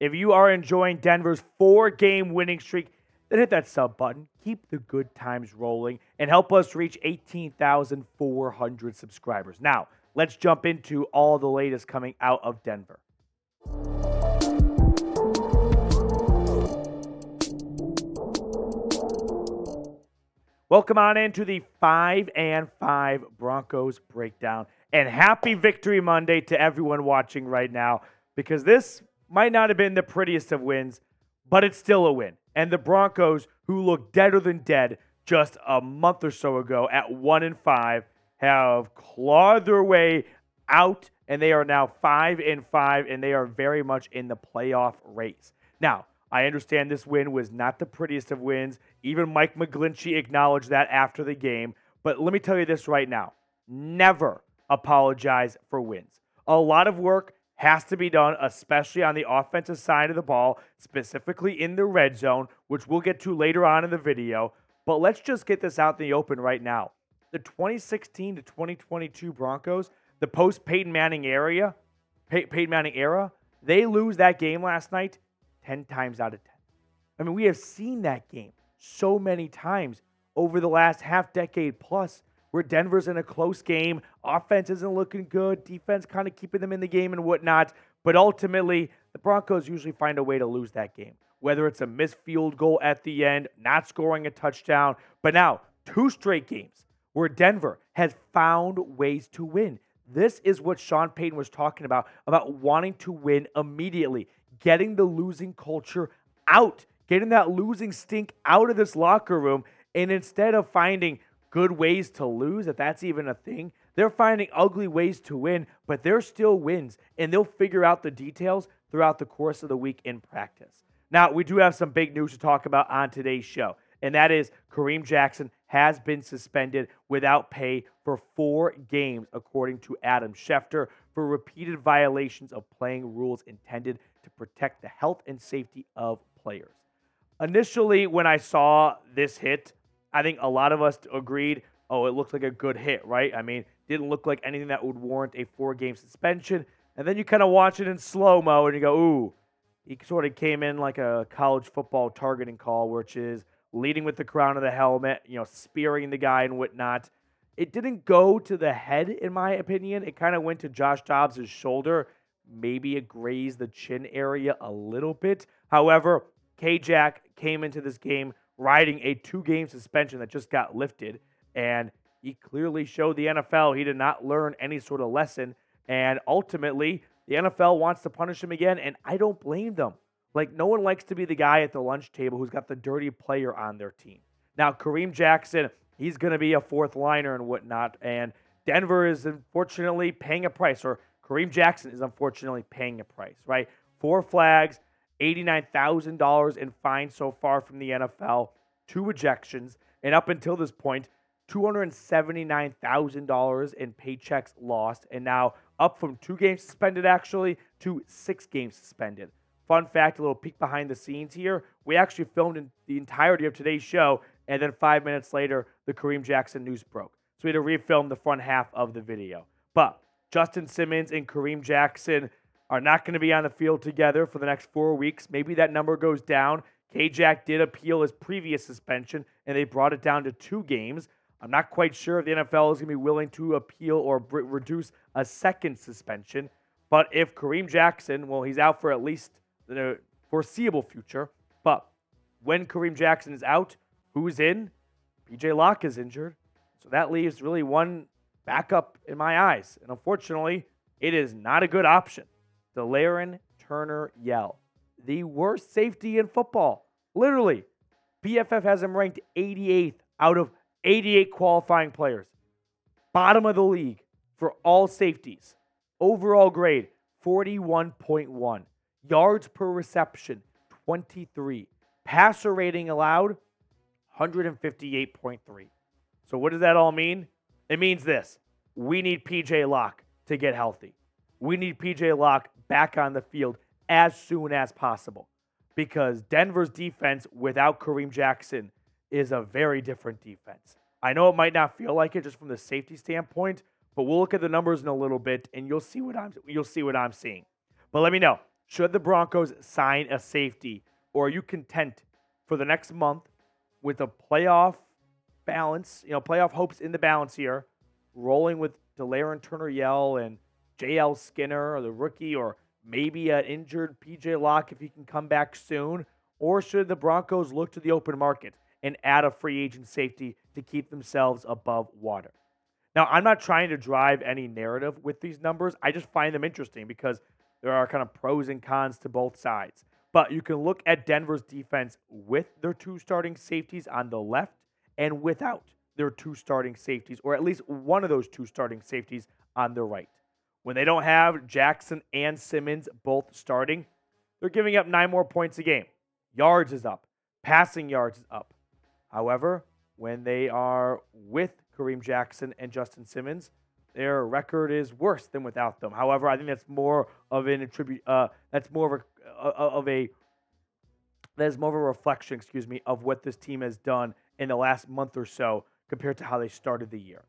If you are enjoying Denver's four game winning streak, then hit that sub button, keep the good times rolling, and help us reach 18,400 subscribers. Now, let's jump into all the latest coming out of Denver. Welcome on into the 5 and 5 Broncos breakdown. And happy Victory Monday to everyone watching right now because this might not have been the prettiest of wins, but it's still a win. And the Broncos, who looked deader than dead just a month or so ago at 1 and 5, have clawed their way out and they are now 5 and 5 and they are very much in the playoff race. Now, I understand this win was not the prettiest of wins. Even Mike McGlinchey acknowledged that after the game. But let me tell you this right now never apologize for wins. A lot of work has to be done, especially on the offensive side of the ball, specifically in the red zone, which we'll get to later on in the video. But let's just get this out in the open right now. The 2016 to 2022 Broncos, the post Peyton Manning area, Pey- Peyton Manning era, they lose that game last night 10 times out of 10. I mean, we have seen that game so many times over the last half decade plus where Denver's in a close game. Offense isn't looking good, defense kind of keeping them in the game and whatnot. But ultimately, the Broncos usually find a way to lose that game, whether it's a missed field goal at the end, not scoring a touchdown. But now, two straight games where Denver has found ways to win. This is what Sean Payton was talking about, about wanting to win immediately, getting the losing culture out, getting that losing stink out of this locker room. And instead of finding good ways to lose, if that's even a thing. They're finding ugly ways to win, but they're still wins, and they'll figure out the details throughout the course of the week in practice. Now, we do have some big news to talk about on today's show, and that is Kareem Jackson has been suspended without pay for four games, according to Adam Schefter, for repeated violations of playing rules intended to protect the health and safety of players. Initially, when I saw this hit, I think a lot of us agreed, oh, it looks like a good hit, right? I mean, didn't look like anything that would warrant a four game suspension. And then you kind of watch it in slow mo and you go, ooh, he sort of came in like a college football targeting call, which is leading with the crown of the helmet, you know, spearing the guy and whatnot. It didn't go to the head, in my opinion. It kind of went to Josh Dobbs' shoulder. Maybe it grazed the chin area a little bit. However, K Jack came into this game riding a two game suspension that just got lifted. And he clearly showed the NFL he did not learn any sort of lesson. And ultimately, the NFL wants to punish him again. And I don't blame them. Like, no one likes to be the guy at the lunch table who's got the dirty player on their team. Now, Kareem Jackson, he's going to be a fourth liner and whatnot. And Denver is unfortunately paying a price, or Kareem Jackson is unfortunately paying a price, right? Four flags, $89,000 in fines so far from the NFL, two ejections, and up until this point, $279,000 in paychecks lost, and now up from two games suspended actually to six games suspended. Fun fact, a little peek behind the scenes here. We actually filmed the entirety of today's show, and then five minutes later, the Kareem Jackson news broke. So we had to refilm the front half of the video. But Justin Simmons and Kareem Jackson are not going to be on the field together for the next four weeks. Maybe that number goes down. Jack did appeal his previous suspension, and they brought it down to two games. I'm not quite sure if the NFL is going to be willing to appeal or reduce a second suspension. But if Kareem Jackson, well, he's out for at least the foreseeable future. But when Kareem Jackson is out, who's in? PJ Locke is injured. So that leaves really one backup in my eyes. And unfortunately, it is not a good option. Delarrin Turner Yell, the worst safety in football. Literally, PFF has him ranked 88th out of 88 qualifying players. Bottom of the league for all safeties. Overall grade 41.1. Yards per reception 23. Passer rating allowed 158.3. So, what does that all mean? It means this we need PJ Locke to get healthy. We need PJ Locke back on the field as soon as possible because Denver's defense without Kareem Jackson is a very different defense. I know it might not feel like it just from the safety standpoint, but we'll look at the numbers in a little bit and you'll see what I'm you'll see what I'm seeing. But let me know. Should the Broncos sign a safety, or are you content for the next month with a playoff balance, you know, playoff hopes in the balance here, rolling with Delarrin Turner Yell and JL Skinner or the rookie, or maybe an injured PJ Locke if he can come back soon? Or should the Broncos look to the open market and add a free agent safety to keep themselves above water? Now, I'm not trying to drive any narrative with these numbers. I just find them interesting because there are kind of pros and cons to both sides. But you can look at Denver's defense with their two starting safeties on the left and without their two starting safeties, or at least one of those two starting safeties on the right. When they don't have Jackson and Simmons both starting, they're giving up nine more points a game. Yards is up, passing yards is up. However, when they are with Kareem Jackson and Justin Simmons, their record is worse than without them. However, I think that's more of an attribute. Uh, that's more of a uh, of a that is more of a reflection, excuse me, of what this team has done in the last month or so compared to how they started the year.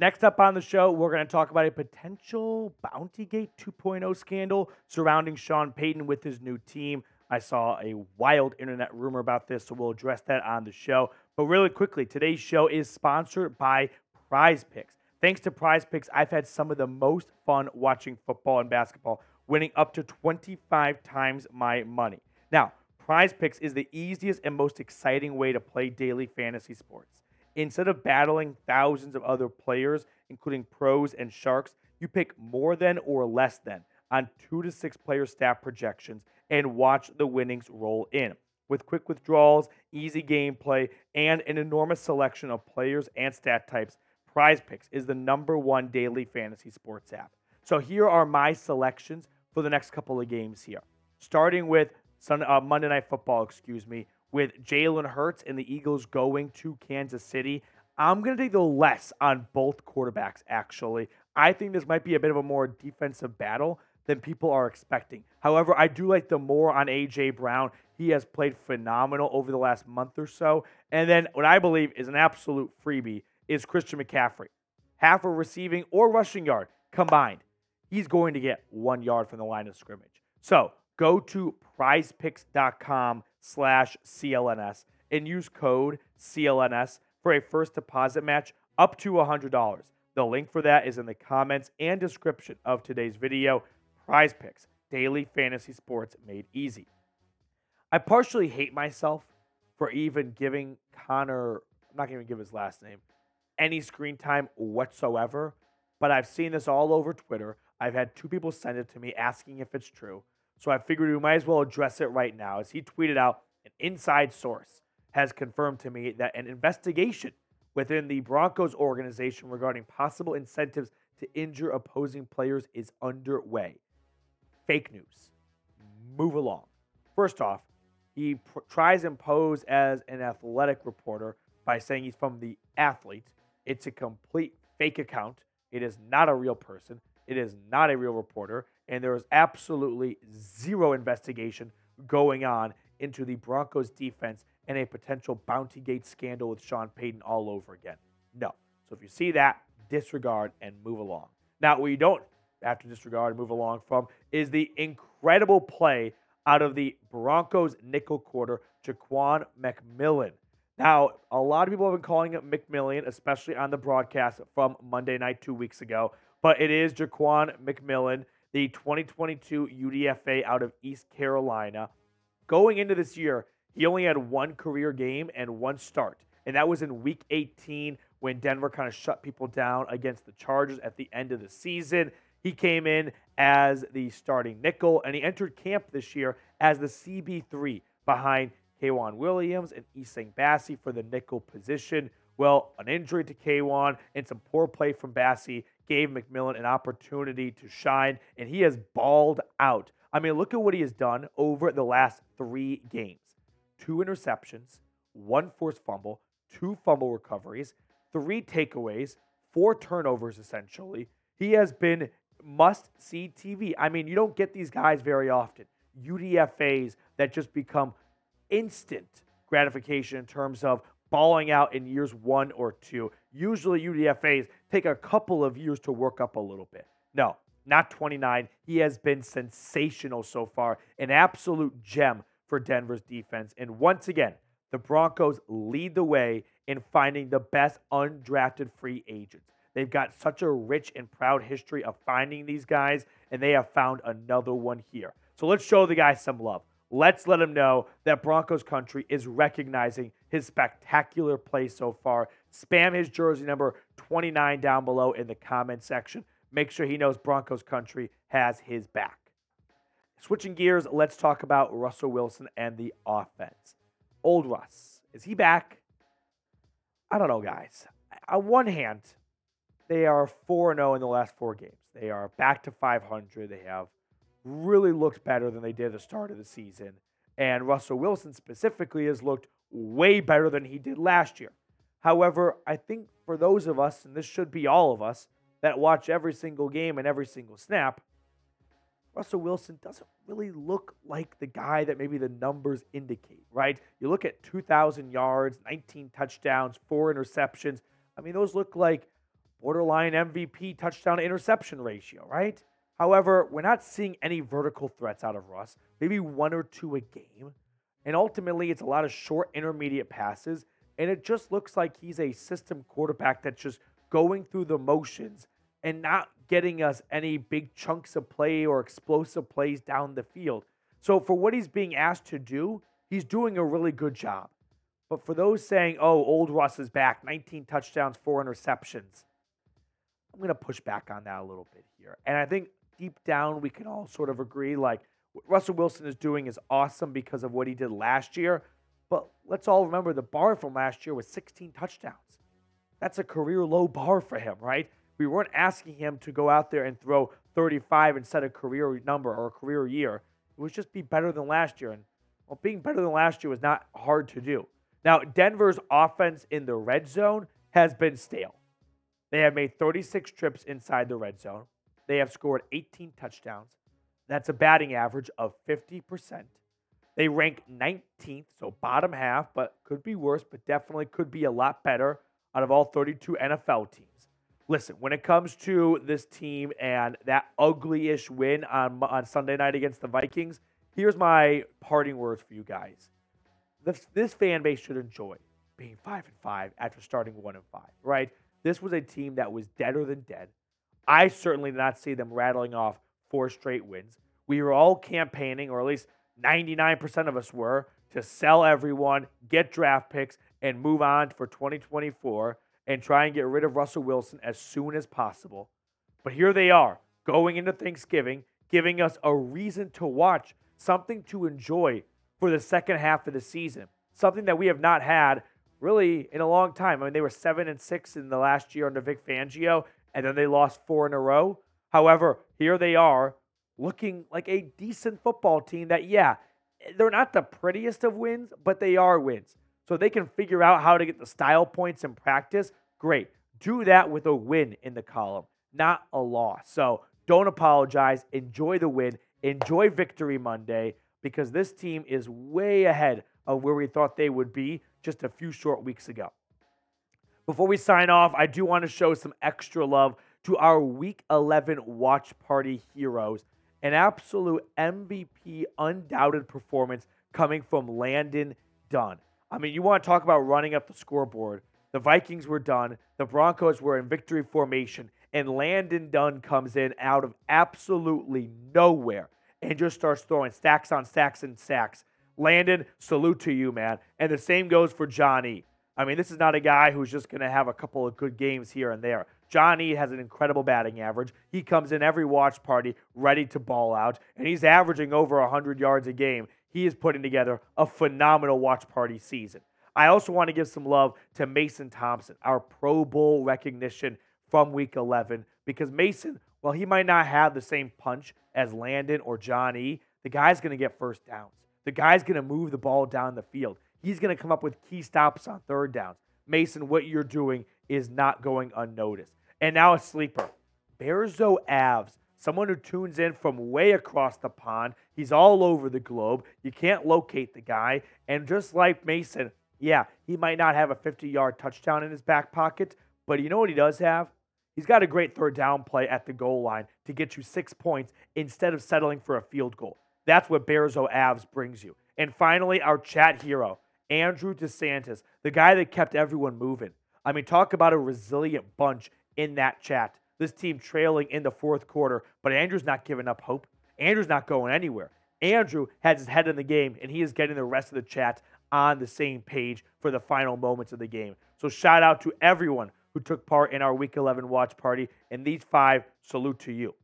Next up on the show, we're going to talk about a potential Bountygate 2.0 scandal surrounding Sean Payton with his new team. I saw a wild internet rumor about this, so we'll address that on the show. But really quickly, today's show is sponsored by Prize Picks. Thanks to Prize Picks, I've had some of the most fun watching football and basketball, winning up to 25 times my money. Now, Prize Picks is the easiest and most exciting way to play daily fantasy sports. Instead of battling thousands of other players, including pros and sharks, you pick more than or less than on two to six player stat projections and watch the winnings roll in. With quick withdrawals, easy gameplay, and an enormous selection of players and stat types, Prize Picks is the number one daily fantasy sports app. So here are my selections for the next couple of games here. Starting with Sun, uh, Monday Night Football, excuse me, with Jalen Hurts and the Eagles going to Kansas City. I'm going to take the less on both quarterbacks, actually. I think this might be a bit of a more defensive battle than people are expecting. However, I do like the more on A.J. Brown. He has played phenomenal over the last month or so. And then what I believe is an absolute freebie is Christian McCaffrey. Half a receiving or rushing yard combined. He's going to get one yard from the line of scrimmage. So go to prizepicks.com slash CLNS and use code CLNS for a first deposit match up to $100. The link for that is in the comments and description of today's video. Prize Picks, daily fantasy sports made easy. I partially hate myself for even giving Connor, I'm not going to give his last name, any screen time whatsoever, but I've seen this all over Twitter. I've had two people send it to me asking if it's true. So I figured we might as well address it right now. As he tweeted out, an inside source has confirmed to me that an investigation within the Broncos organization regarding possible incentives to injure opposing players is underway. Fake news. Move along. First off, he pr- tries and pose as an athletic reporter by saying he's from the Athletic. It's a complete fake account. It is not a real person. It is not a real reporter. And there is absolutely zero investigation going on into the Broncos defense and a potential bounty gate scandal with Sean Payton all over again. No. So if you see that, disregard and move along. Now, what you don't have to disregard and move along from is the incredible play out of the Broncos nickel corner, Jaquan McMillian. Now, a lot of people have been calling it McMillian, especially on the broadcast from Monday night two weeks ago, but it is Jaquan McMillan, the 2022 UDFA out of East Carolina. Going into this year, he only had one career game and one start, and that was in week 18 when Denver kind of shut people down against the Chargers at the end of the season. He came in as the starting nickel, and he entered camp this year as the CB3 behind K'Waun Williams and Essang Bassey for the nickel position. Well, an injury to K'Waun and some poor play from Bassey gave McMillan an opportunity to shine, and he has balled out. I mean, look at what he has done over the last three games two interceptions, one forced fumble, two fumble recoveries, three takeaways, four turnovers essentially. He has been must see TV. I mean, you don't get these guys very often. UDFAs that just become instant gratification in terms of balling out in years one or two. Usually, UDFAs take a couple of years to work up a little bit. No, not 29. He has been sensational so far, an absolute gem for Denver's defense. And once again, the Broncos lead the way in finding the best undrafted free agents. They've got such a rich and proud history of finding these guys, and they have found another one here. So let's show the guy some love. Let's let him know that Broncos country is recognizing his spectacular play so far. Spam his jersey number 29 down below in the comment section. Make sure he knows Broncos country has his back. Switching gears, let's talk about Russell Wilson and the offense. Old Russ, is he back? I don't know, guys. On one hand, they are 4 0 in the last four games. They are back to 500. They have really looked better than they did at the start of the season. And Russell Wilson specifically has looked way better than he did last year. However, I think for those of us, and this should be all of us, that watch every single game and every single snap, Russell Wilson doesn't really look like the guy that maybe the numbers indicate, right? You look at 2,000 yards, 19 touchdowns, four interceptions. I mean, those look like borderline MVP touchdown to interception ratio, right? However, we're not seeing any vertical threats out of Russ, maybe one or two a game. And ultimately, it's a lot of short intermediate passes. And it just looks like he's a system quarterback that's just going through the motions and not getting us any big chunks of play or explosive plays down the field. So, for what he's being asked to do, he's doing a really good job. But for those saying, oh, old Russ is back, 19 touchdowns, four interceptions, I'm going to push back on that a little bit here. And I think deep down, we can all sort of agree like what Russell Wilson is doing is awesome because of what he did last year. But let's all remember the bar from last year was 16 touchdowns. That's a career low bar for him, right? We weren't asking him to go out there and throw 35 and set a career number or a career year. It was just be better than last year. And well, being better than last year was not hard to do. Now, Denver's offense in the red zone has been stale. They have made 36 trips inside the red zone. They have scored 18 touchdowns. That's a batting average of 50%. They rank 19th, so bottom half, but could be worse, but definitely could be a lot better out of all 32 NFL teams. Listen, when it comes to this team and that ugly ish win on, on Sunday night against the Vikings, here's my parting words for you guys. This, this fan base should enjoy being 5 and 5 after starting 1 and 5, right? This was a team that was deader than dead. I certainly did not see them rattling off four straight wins. We were all campaigning, or at least 99% of us were, to sell everyone, get draft picks, and move on for 2024 and try and get rid of Russell Wilson as soon as possible. But here they are, going into Thanksgiving, giving us a reason to watch, something to enjoy for the second half of the season, something that we have not had really in a long time. I mean, they were seven and six in the last year under Vic Fangio, and then they lost four in a row. However, here they are looking like a decent football team that, yeah, they're not the prettiest of wins, but they are wins. So they can figure out how to get the style points in practice. Great. Do that with a win in the column, not a loss. So don't apologize. Enjoy the win. Enjoy Victory Monday because this team is way ahead of where we thought they would be just a few short weeks ago. Before we sign off, I do want to show some extra love to our Week 11 Watch Party heroes. An absolute MVP, undoubted performance coming from Landon Dunn. I mean, you want to talk about running up the scoreboard. The Vikings were done, the Broncos were in victory formation, and Landon Dunn comes in out of absolutely nowhere and just starts throwing stacks on stacks and stacks. Landon, salute to you, man. And the same goes for Johnny. I mean, this is not a guy who's just going to have a couple of good games here and there. Johnny has an incredible batting average. He comes in every watch party ready to ball out, and he's averaging over 100 yards a game. He is putting together a phenomenal watch party season. I also want to give some love to Mason Thompson, our Pro Bowl recognition from week 11, because Mason, well, he might not have the same punch as Landon or Johnny, the guy's going to get first downs. The guy's going to move the ball down the field. He's going to come up with key stops on third downs. Mason, what you're doing is not going unnoticed. And now a sleeper. Bearzo Avs, someone who tunes in from way across the pond. He's all over the globe. You can't locate the guy. And just like Mason, yeah, he might not have a 50 yard touchdown in his back pocket, but you know what he does have? He's got a great third down play at the goal line to get you six points instead of settling for a field goal. That's what Bearzo Avs brings you. And finally, our chat hero, Andrew DeSantis, the guy that kept everyone moving. I mean, talk about a resilient bunch in that chat. This team trailing in the fourth quarter, but Andrew's not giving up hope. Andrew's not going anywhere. Andrew has his head in the game, and he is getting the rest of the chat on the same page for the final moments of the game. So, shout out to everyone who took part in our Week 11 watch party. And these five, salute to you.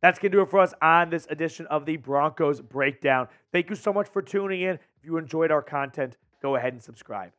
That's going to do it for us on this edition of the Broncos Breakdown. Thank you so much for tuning in. If you enjoyed our content, go ahead and subscribe.